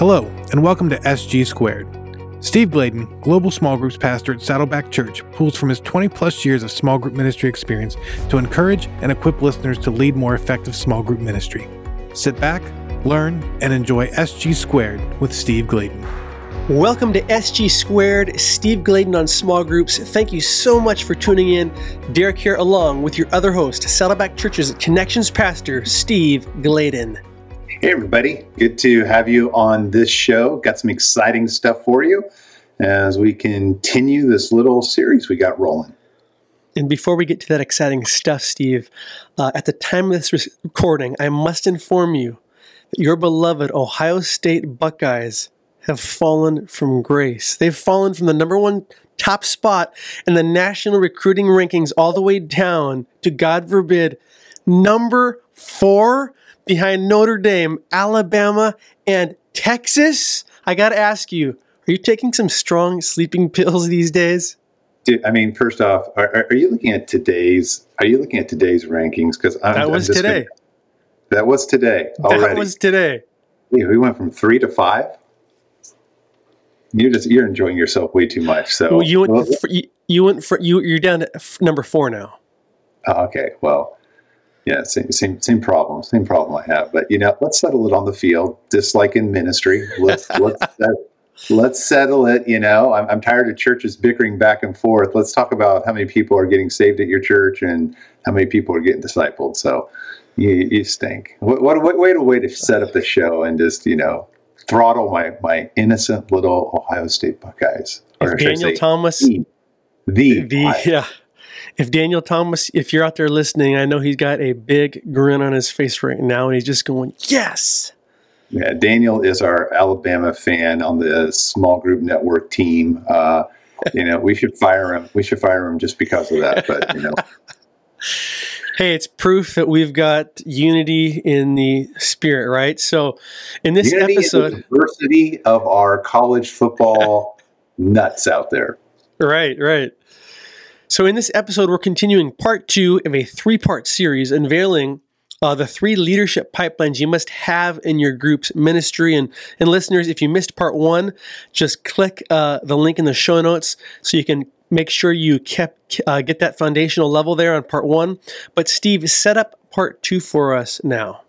Hello, and welcome to SG Squared. Steve Gladen, Global Small Groups Pastor at Saddleback Church, pulls from his 20 plus years of small group ministry experience to encourage and equip listeners to lead more effective small group ministry. Sit back, learn, and enjoy SG Squared with Steve Gladen. Welcome to SG Squared, Steve Gladen on small groups. Thank you so much for tuning in. Derek here, along with your other host, Saddleback Church's Connections Pastor, Steve Gladen. Hey, everybody. Good to have you on this show. Got some exciting stuff for you as we continue this little series we got rolling. And before we get to that exciting stuff, Steve, uh, at the time of this recording, I must inform you that your beloved Ohio State Buckeyes have fallen from grace. They've fallen from the number one top spot in the national recruiting rankings all the way down to, God forbid, number four behind Notre Dame, Alabama, and Texas. I got to ask you, are you taking some strong sleeping pills these days? Dude, I mean, first off, are, are, you looking at today's? Are you looking at today's rankings? Because that was today. Gonna, that was today. Already. That was today. Yeah, we went from three to five. You're just you're enjoying yourself way too much. So well, you went well, for, you, you went for you you're down to number four now. Oh, okay, well, yeah, same, same, same problem, same problem I have. But you know, let's settle it on the field, just like in ministry. Let's let's let's settle it. You know, I'm, I'm tired of churches bickering back and forth. Let's talk about how many people are getting saved at your church and how many people are getting discipled. So, you, you stink. What, what what way to way to set up the show and just you know throttle my my innocent little Ohio State Buckeyes. Or Daniel Thomas, the, the, the yeah if Daniel Thomas, if you're out there listening, I know he's got a big grin on his face right now, and he's just going, "Yes." Yeah, Daniel is our Alabama fan on the small group network team. Uh, you know, we should fire him. We should fire him just because of that. But you know. hey, it's proof that we've got unity in the spirit, right? So, in this unity episode, the diversity of our college football nuts out there. Right, right. So, in this episode, we're continuing part two of a three part series unveiling uh, the three leadership pipelines you must have in your group's ministry. And, and listeners, if you missed part one, just click uh, the link in the show notes so you can make sure you kept uh, get that foundational level there on part one. But Steve, set up part two for us now.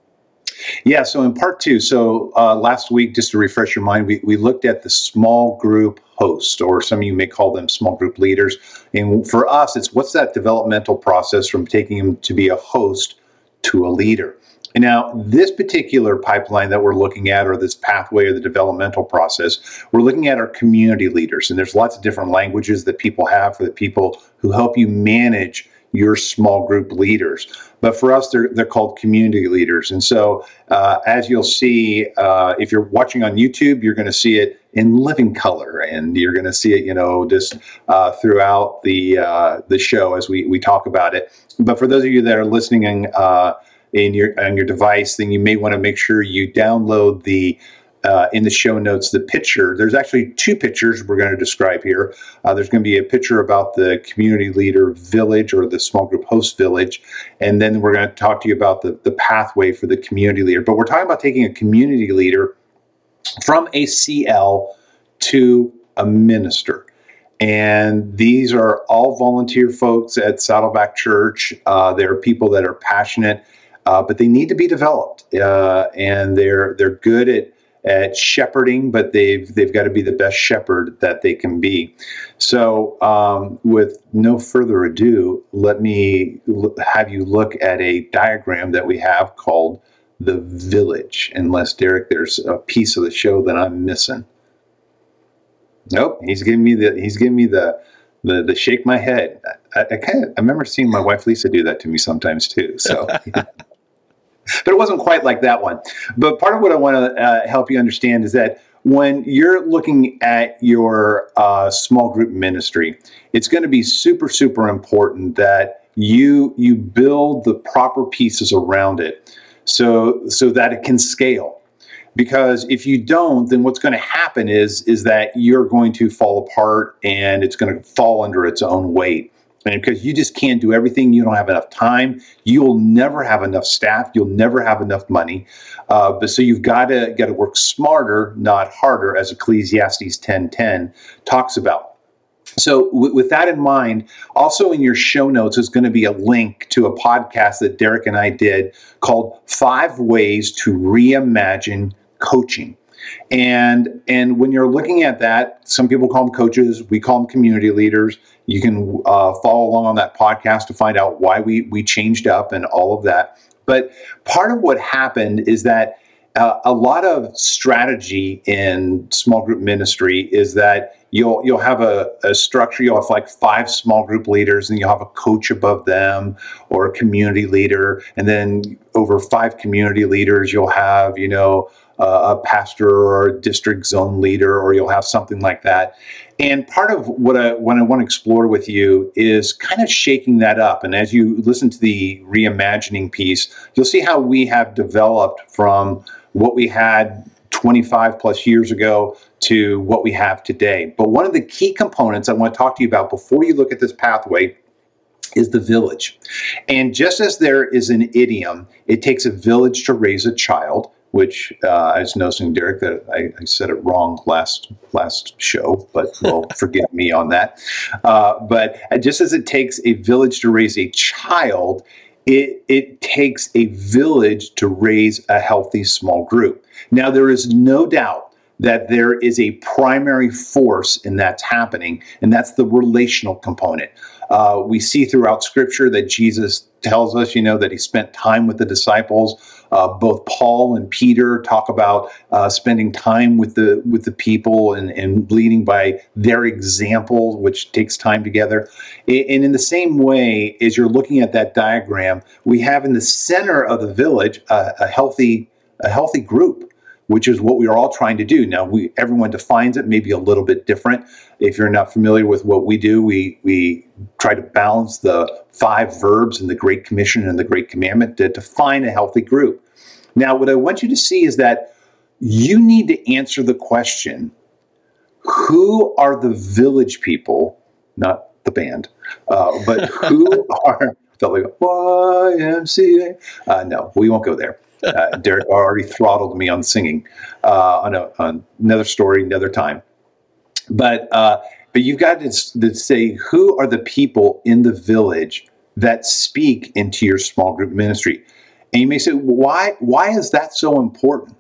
Yeah, so in part two, so uh, last week, just to refresh your mind, we, we looked at the small group host, or some of you may call them small group leaders. And for us, it's what's that developmental process from taking them to be a host to a leader. And now, this particular pipeline that we're looking at, or this pathway or the developmental process, we're looking at our community leaders. And there's lots of different languages that people have for the people who help you manage your small group leaders. But for us, they're, they're called community leaders. And so, uh, as you'll see, uh, if you're watching on YouTube, you're going to see it in living color, and you're going to see it, you know, just uh, throughout the uh, the show as we we talk about it. But for those of you that are listening in, uh, in your on your device, then you may want to make sure you download the uh, in the show notes the picture. There's actually two pictures we're going to describe here. Uh, there's going to be a picture about the community leader village or the small group host village, and then we're going to talk to you about the, the pathway for the community leader. But we're talking about taking a community leader from a CL to a minister. And these are all volunteer folks at Saddleback Church. Uh, they're people that are passionate, uh, but they need to be developed, uh, and they're they're good at at shepherding, but they've they've got to be the best shepherd that they can be. So, um, with no further ado, let me have you look at a diagram that we have called the village. Unless Derek, there's a piece of the show that I'm missing. Nope, he's giving me the he's giving me the the, the shake my head. I, I kind of I remember seeing my wife Lisa do that to me sometimes too. So. but it wasn't quite like that one. But part of what I want to uh, help you understand is that when you're looking at your uh, small group ministry, it's going to be super, super important that you you build the proper pieces around it, so so that it can scale. Because if you don't, then what's going to happen is is that you're going to fall apart and it's going to fall under its own weight. And because you just can't do everything, you don't have enough time. You'll never have enough staff. You'll never have enough money. Uh, but so you've got to got to work smarter, not harder, as Ecclesiastes 10:10 talks about. So, w- with that in mind, also in your show notes is going to be a link to a podcast that Derek and I did called Five Ways to Reimagine Coaching. And and when you're looking at that, some people call them coaches. We call them community leaders. You can uh, follow along on that podcast to find out why we we changed up and all of that. But part of what happened is that uh, a lot of strategy in small group ministry is that you'll you'll have a, a, structure you'll have like five small group leaders and you'll have a coach above them or a community leader. And then over five community leaders you'll have you know uh, a pastor or a district zone leader or you'll have something like that. And part of what I, what I want to explore with you is kind of shaking that up. And as you listen to the reimagining piece you'll see how we have developed from what we had 25 plus years ago to what we have today. But one of the key components I want to talk to you about before you look at this pathway is the village. And just as there is an idiom, it takes a village to raise a child, which uh, I was noticing, Derek, that I, I, said it wrong last last show, but well, forgive me on that. Uh, but just as it takes a village to raise a child, it, it takes a village to raise a healthy small group. Now, there is no doubt that there is a primary force in that's happening, and that's the relational component. Uh, we see throughout Scripture that Jesus tells us, you know, that he spent time with the disciples. Uh, both Paul and Peter talk about uh, spending time with the with the people and, and leading by their example, which takes time together. And in the same way, as you're looking at that diagram, we have in the center of the village a healthy a healthy group which is what we are all trying to do. Now, we everyone defines it maybe a little bit different. If you're not familiar with what we do, we we try to balance the five verbs in the Great Commission and the Great Commandment to define a healthy group. Now, what I want you to see is that you need to answer the question: Who are the village people? Not the band, uh, but who are felt like YMCA? Uh, no, we won't go there. Uh, Derek already throttled me on singing uh, on, a, on, another story, another time. But uh, but you've got to, to say who are the people in the village that speak into your small group ministry, and you may say, why why is that so important?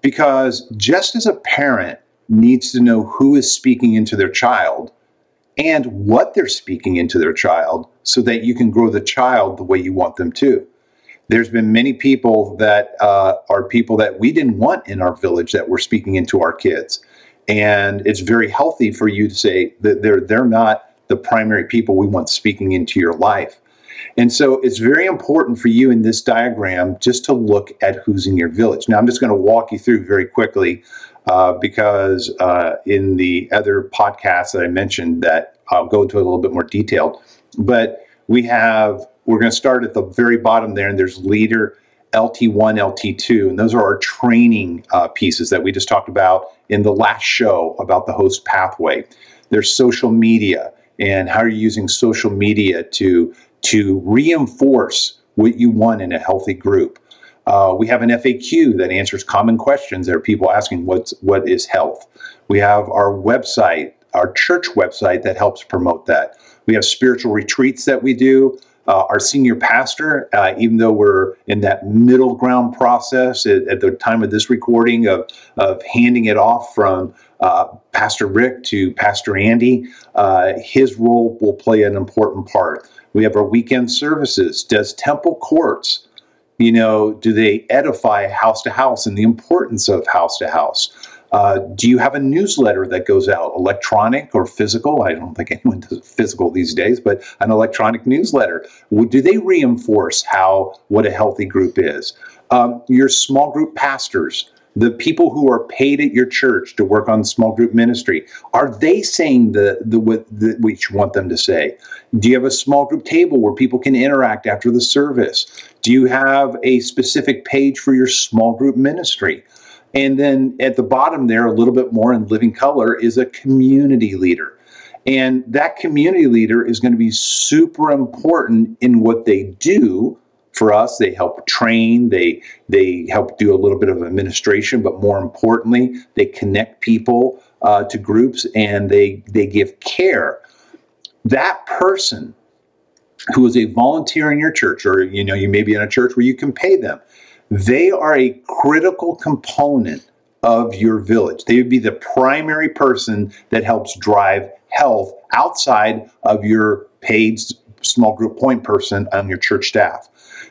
Because just as a parent needs to know who is speaking into their child and what they're speaking into their child so that you can grow the child the way you want them to there's been many people that uh, are people that we didn't want in our village that were speaking into our kids. And it's very healthy for you to say that they're they're not the primary people we want speaking into your life. And so it's very important for you in this diagram just to look at who's in your village. Now, I'm just going to walk you through very quickly uh, because uh, in the other podcasts that I mentioned that I'll go into a little bit more detailed. But we have we're going to start at the very bottom there, and there's leader LT1, LT2, and those are our training uh, pieces that we just talked about in the last show about the host pathway. There's social media and how you're using social media to to reinforce what you want in a healthy group. Uh, we have an FAQ that answers common questions. There are people asking what's what is health. We have our website, our church website that helps promote that. We have spiritual retreats that we do. Uh, our senior pastor, uh, even though we're in that middle ground process at, at, the time of this recording of, of handing it off from uh, Pastor Rick to Pastor Andy, uh, his role will play an important part. We have our weekend services. Does Temple Courts, you know, do they edify house to house and the importance of house to house? Uh, do you have a newsletter that goes out, electronic or physical? I don't think anyone does physical these days, but an electronic newsletter. Do they reinforce how what a healthy group is? Um, your small group pastors, the people who are paid at your church to work on small group ministry, are they saying the the what, the, what you want them to say? Do you have a small group table where people can interact after the service? Do you have a specific page for your small group ministry? And then at the bottom there, a little bit more in living color, is a community leader. And that community leader is going to be super important in what they do for us. They help train, they they help do a little bit of administration, but more importantly, they connect people uh, to groups and they they give care. That person who is a volunteer in your church, or you know, you may be in a church where you can pay them, they are a critical component of your village. They would be the primary person that helps drive health outside of your paid small group point person on your church staff.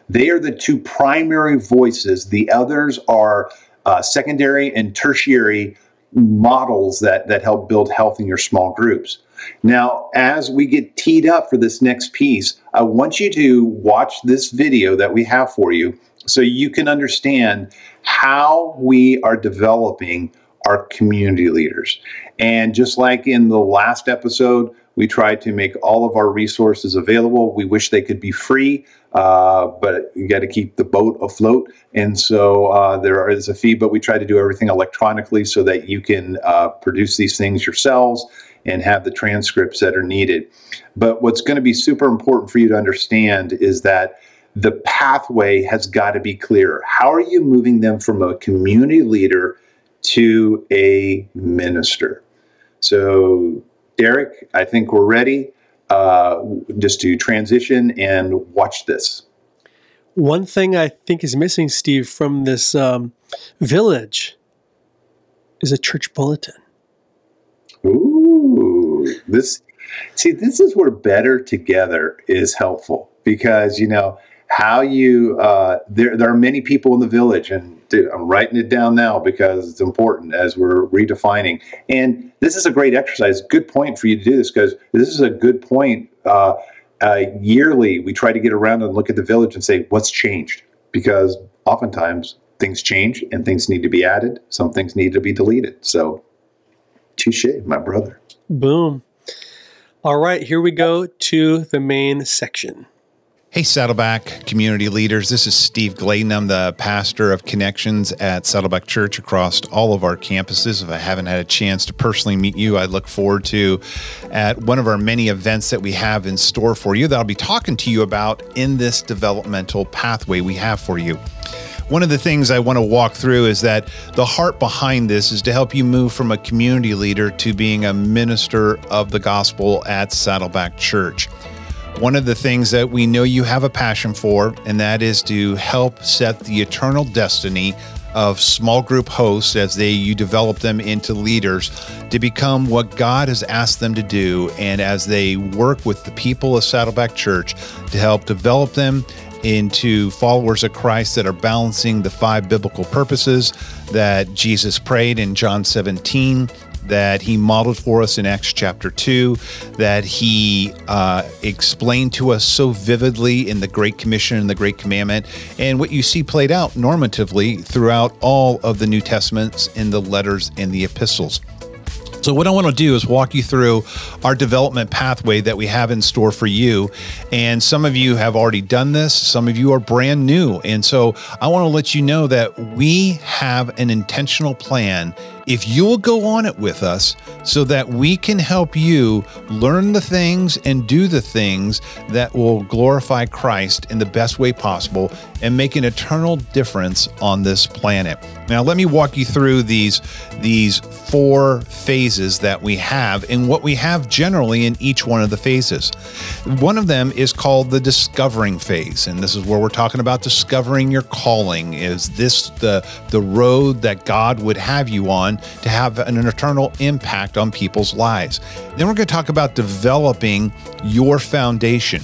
They are the two primary voices. The others are uh, secondary and tertiary models that, that help build health in your small groups. Now, as we get teed up for this next piece, I want you to watch this video that we have for you so you can understand how we are developing our community leaders. And just like in the last episode, we tried to make all of our resources available. We wish they could be free, uh, but you got to keep the boat afloat. And so uh, there is a fee, but we try to do everything electronically so that you can uh, produce these things yourselves and have the transcripts that are needed. But what's going to be super important for you to understand is that the pathway has got to be clear. How are you moving them from a community leader to a minister? So, Derek, I think we're ready uh, just to transition and watch this. One thing I think is missing, Steve, from this um, village is a church bulletin. Ooh, this see, this is where better together is helpful because you know how you uh, there there are many people in the village and dude, I'm writing it down now because it's important as we're redefining. And this is a great exercise. Good point for you to do this because this is a good point. Uh, uh, yearly, we try to get around and look at the village and say what's changed because oftentimes things change and things need to be added. Some things need to be deleted. So, touche, my brother. Boom. All right, here we go to the main section. Hey, Saddleback community leaders. This is Steve Gladen. I'm the pastor of connections at Saddleback Church across all of our campuses. If I haven't had a chance to personally meet you, I look forward to at one of our many events that we have in store for you that I'll be talking to you about in this developmental pathway we have for you. One of the things I want to walk through is that the heart behind this is to help you move from a community leader to being a minister of the gospel at Saddleback Church one of the things that we know you have a passion for, and that is to help set the eternal destiny of small group hosts as they you develop them into leaders to become what God has asked them to do and as they work with the people of Saddleback Church to help develop them into followers of Christ that are balancing the five biblical purposes that Jesus prayed in John 17 that he modeled for us in Acts chapter 2, that he uh, explained to us so vividly in the Great Commission and the Great Commandment, and what you see played out normatively throughout all of the New Testaments in the letters and the epistles. So, what I want to do is walk you through our development pathway that we have in store for you. And some of you have already done this, some of you are brand new. And so, I want to let you know that we have an intentional plan if you will go on it with us so that we can help you learn the things and do the things that will glorify Christ in the best way possible and make an eternal difference on this planet. Now let me walk you through these these four phases that we have and what we have generally in each one of the phases. One of them is called the discovering phase and this is where we're talking about discovering your calling. Is this the the road that God would have you on to have an eternal impact on people's lives. Then we're going to talk about developing your foundation.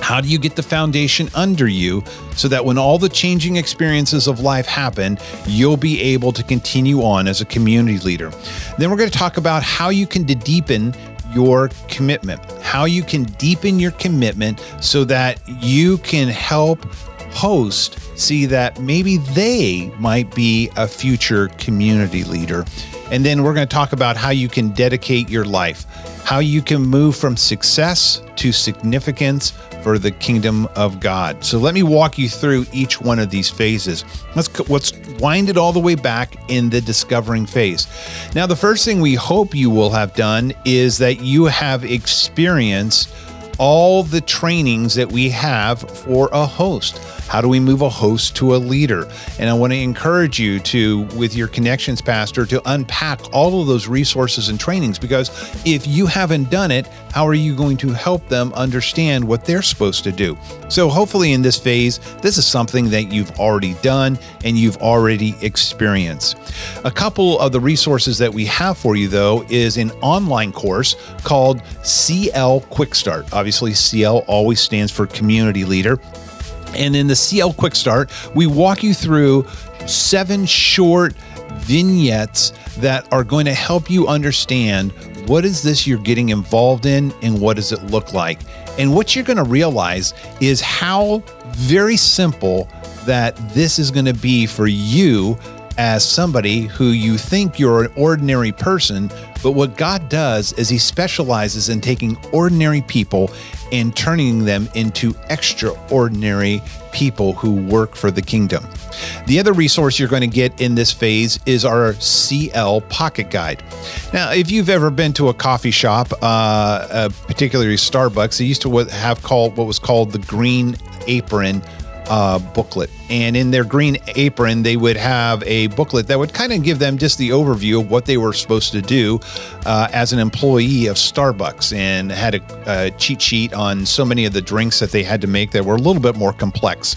How do you get the foundation under you so that when all the changing experiences of life happen, you'll be able to continue on as a community leader? Then we're going to talk about how you can deepen your commitment, how you can deepen your commitment so that you can help host see that maybe they might be a future community leader. And then we're going to talk about how you can dedicate your life, how you can move from success to significance for the kingdom of God. So let me walk you through each one of these phases. Let's let's wind it all the way back in the discovering phase. Now, the first thing we hope you will have done is that you have experienced all the trainings that we have for a host. How do we move a host to a leader? And I want to encourage you to, with your connections pastor, to unpack all of those resources and trainings because if you haven't done it, how are you going to help them understand what they're supposed to do? So, hopefully, in this phase, this is something that you've already done and you've already experienced. A couple of the resources that we have for you, though, is an online course called CL Quick Start. Obviously, CL always stands for Community Leader. And in the CL Quick Start, we walk you through seven short vignettes that are going to help you understand what is this you're getting involved in and what does it look like. And what you're going to realize is how very simple that this is going to be for you as somebody who you think you're an ordinary person, but what God does is He specializes in taking ordinary people and turning them into extraordinary people who work for the kingdom. The other resource you're going to get in this phase is our CL Pocket Guide. Now, if you've ever been to a coffee shop, uh, uh, particularly Starbucks, they used to have called what was called the Green Apron uh, booklet. And in their green apron, they would have a booklet that would kind of give them just the overview of what they were supposed to do uh, as an employee of Starbucks and had a, a, cheat sheet on so many of the drinks that they had to make that were a little bit more complex.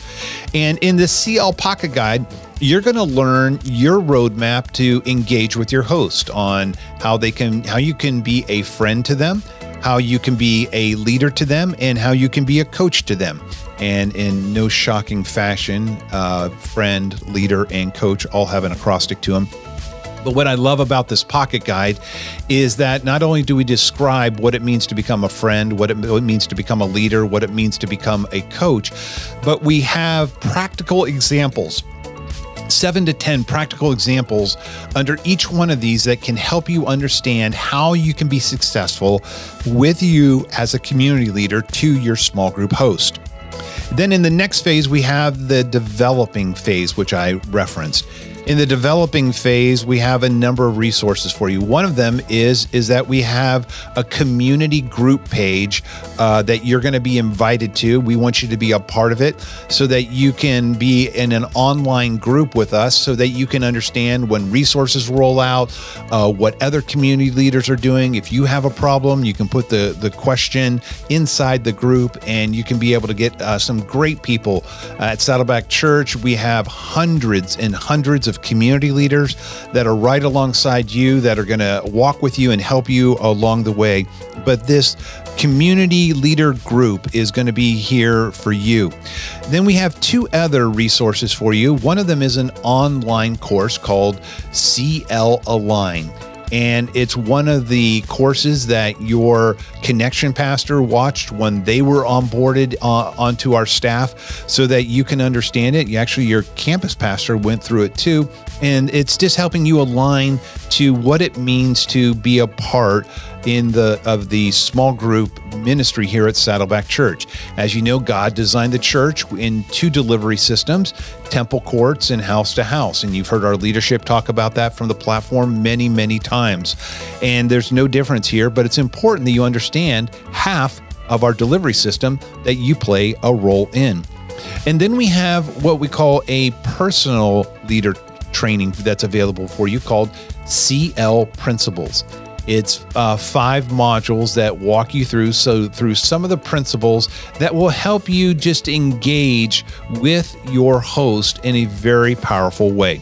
And in the CL Pocket Guide, you're going to learn your roadmap to engage with your host on how they can how you can be a friend to them how you can be a leader to them and how you can be a coach to them and in no shocking fashion, uh, friend, leader, and coach all have an acrostic to them. But what I love about this pocket guide is that not only do we describe what it means to become a friend, what it means to become a leader, what it means to become a coach, but we have practical examples seven to 10 practical examples under each one of these that can help you understand how you can be successful with you as a community leader to your small group host. Then in the next phase, we have the developing phase, which I referenced. In the developing phase, we have a number of resources for you. One of them is is that we have a community group page uh, that you're going to be invited to. We want you to be a part of it so that you can be in an online group with us, so that you can understand when resources roll out, uh, what other community leaders are doing. If you have a problem, you can put the the question inside the group, and you can be able to get uh, some great people at Saddleback Church. We have hundreds and hundreds of community leaders that are right alongside you, that are going to walk with you and help you along the way. But this community leader group is going to be here for you. Then we have two other resources for you. One of them is an online course called CL Align and it's one of the courses that your connection pastor watched when they were onboarded uh, onto our staff so that you can understand it. You actually, your campus pastor went through it too. And it's just helping you align to what it means to be a part in the of the small group ministry here at Saddleback Church. As you know, God designed the church in two delivery systems, temple courts and house to house. And you've heard our leadership talk about that from the platform many, many times. And there's no difference here, but it's important that you understand half of our delivery system that you play a role in. And then we have what we call a personal leader training that's available for you called CL Principles. It's uh, five modules that walk you through so through some of the principles that will help you just engage with your host in a very powerful way.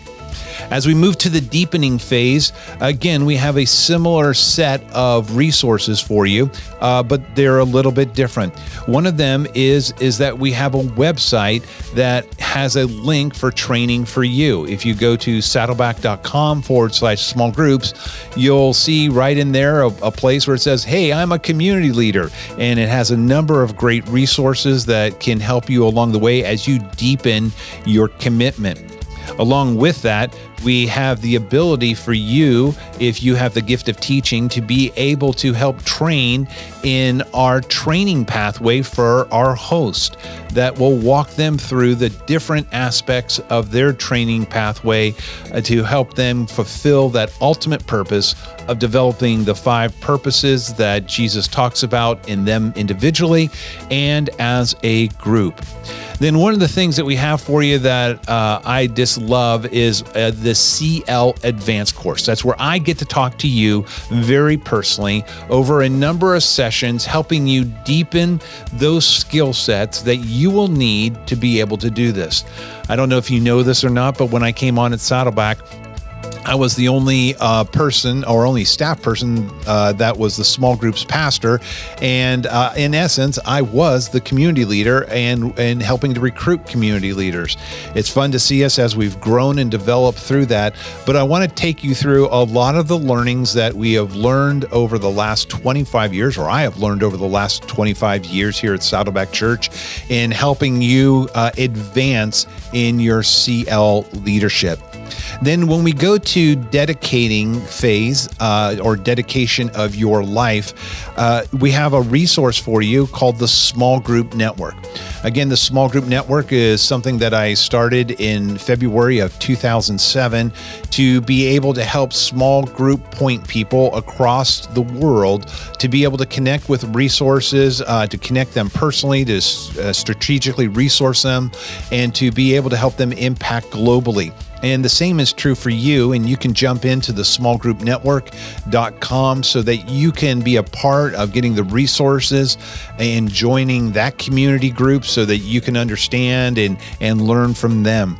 As we move to the deepening phase, again, we have a similar set of resources for you, uh, but they're a little bit different. One of them is is that we have a website that has a link for training for you. If you go to saddleback.com forward slash small groups, you'll see right in there a, a place where it says, Hey, I'm a community leader. And it has a number of great resources that can help you along the way as you deepen your commitment. Along with that, we have the ability for you, if you have the gift of teaching, to be able to help train in our training pathway for our host that will walk them through the different aspects of their training pathway uh, to help them fulfill that ultimate purpose of developing the five purposes that Jesus talks about in them individually and as a group. Then one of the things that we have for you that uh, I just love is uh, the CL Advanced course. That's where I get to talk to you very personally over a number of sessions, helping you deepen those skill sets that you will need to be able to do this. I don't know if you know this or not, but when I came on at Saddleback, I was the only uh, person or only staff person uh, that was the small group's pastor, and uh, in essence, I was the community leader and and helping to recruit community leaders. It's fun to see us as we've grown and developed through that. But I want to take you through a lot of the learnings that we have learned over the last 25 years, or I have learned over the last 25 years here at Saddleback Church, in helping you uh, advance in your CL leadership. Then, when we go to dedicating phase uh, or dedication of your life, uh, we have a resource for you called the Small Group Network. Again, the Small Group Network is something that I started in February of 2007 to be able to help small group point people across the world to be able to connect with resources, uh, to connect them personally, to uh, strategically resource them, and to be able to help them impact globally. And the same is true for you. And you can jump into the smallgroupnetwork.com so that you can be a part of getting the resources and joining that community group so that you can understand and, and learn from them.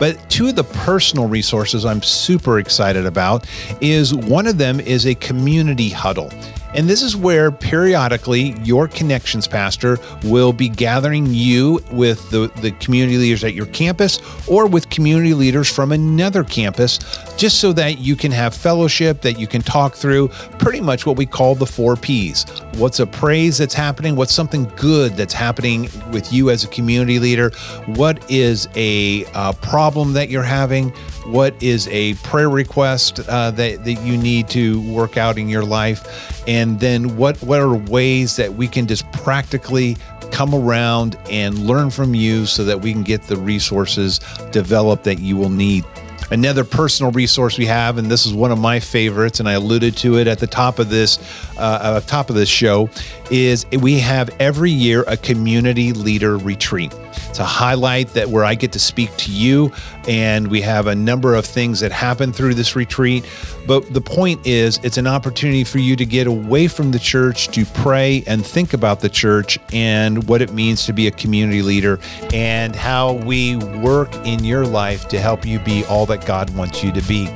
But two of the personal resources I'm super excited about is one of them is a community huddle. And this is where periodically your connections pastor will be gathering you with the, the community leaders at your campus or with community leaders from another campus, just so that you can have fellowship, that you can talk through pretty much what we call the four P's. What's a praise that's happening? What's something good that's happening with you as a community leader? What is a problem that you're having? What is a prayer request uh, that, that you need to work out in your life? And then what, what are ways that we can just practically come around and learn from you so that we can get the resources developed that you will need. Another personal resource we have, and this is one of my favorites, and I alluded to it at the top of this uh, uh, top of this show, is we have every year a community leader retreat to highlight that where I get to speak to you. And we have a number of things that happen through this retreat. But the point is, it's an opportunity for you to get away from the church to pray and think about the church and what it means to be a community leader and how we work in your life to help you be all that God wants you to be.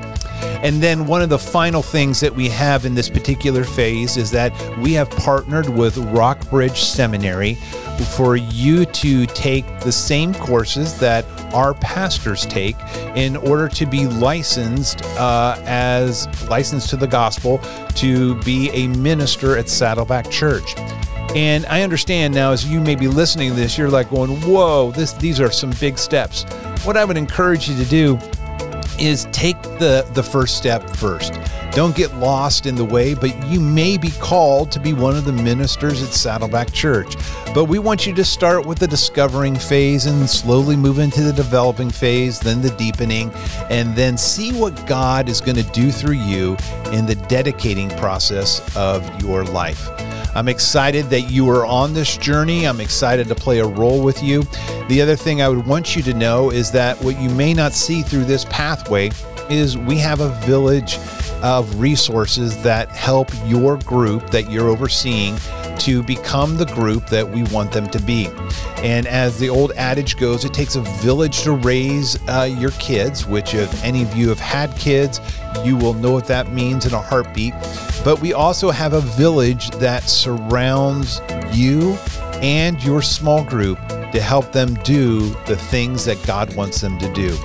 And then one of the final things that we have in this particular phase is that we have partnered with Rockbridge Seminary for you to take the same courses that our pastors take in order to be licensed uh, as licensed to the gospel to be a minister at Saddleback Church. And I understand now, as you may be listening to this, you're like going, "Whoa, this these are some big steps." What I would encourage you to do is take the the first step first. Don't get lost in the way, but you may be called to be one of the ministers at Saddleback Church. But we want you to start with the discovering phase and slowly move into the developing phase, then the deepening, and then see what God is going to do through you in the dedicating process of your life. I'm excited that you are on this journey. I'm excited to play a role with you. The other thing I would want you to know is that what you may not see through this pathway is we have a village of resources that help your group that you're overseeing to become the group that we want them to be. And as the old adage goes, it takes a village to raise uh, your kids, which, if any of you have had kids, you will know what that means in a heartbeat. But we also have a village that surrounds you and your small group to help them do the things that God wants them to do.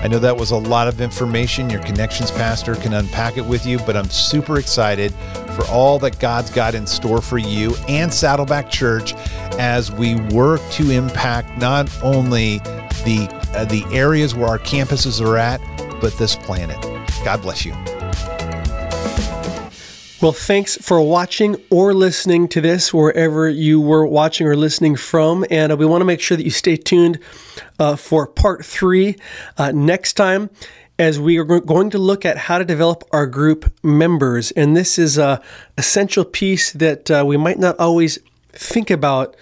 I know that was a lot of information. Your connections pastor can unpack it with you, but I'm super excited for all that God's got in store for you and Saddleback Church as we work to impact not only the uh, the areas where our campuses are at, but this planet. God bless you. Well, thanks for watching or listening to this wherever you were watching or listening from. And uh, we want to make sure that you stay tuned uh, for part three uh, next time as we are going to look at how to develop our group members. And this is a essential piece that uh, we might not always think about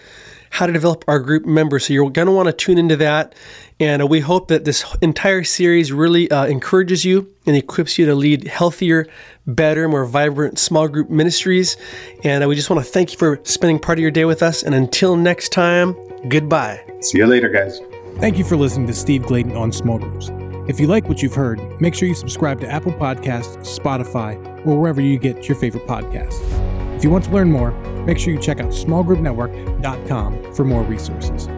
how to develop our group members. So you're going to want to tune into that. And uh, we hope that this entire series really uh, encourages you and equips you to lead healthier, better, more vibrant small group ministries. And uh, we just want to thank you for spending part of your day with us. And until next time, goodbye. See you later, guys. Thank you for listening to Steve Gladen on small groups. If you like what you've heard, make sure you subscribe to Apple Podcasts, Spotify, or wherever you get your favorite podcasts. If you want to learn more, make sure you check out smallgroupnetwork.com for more resources.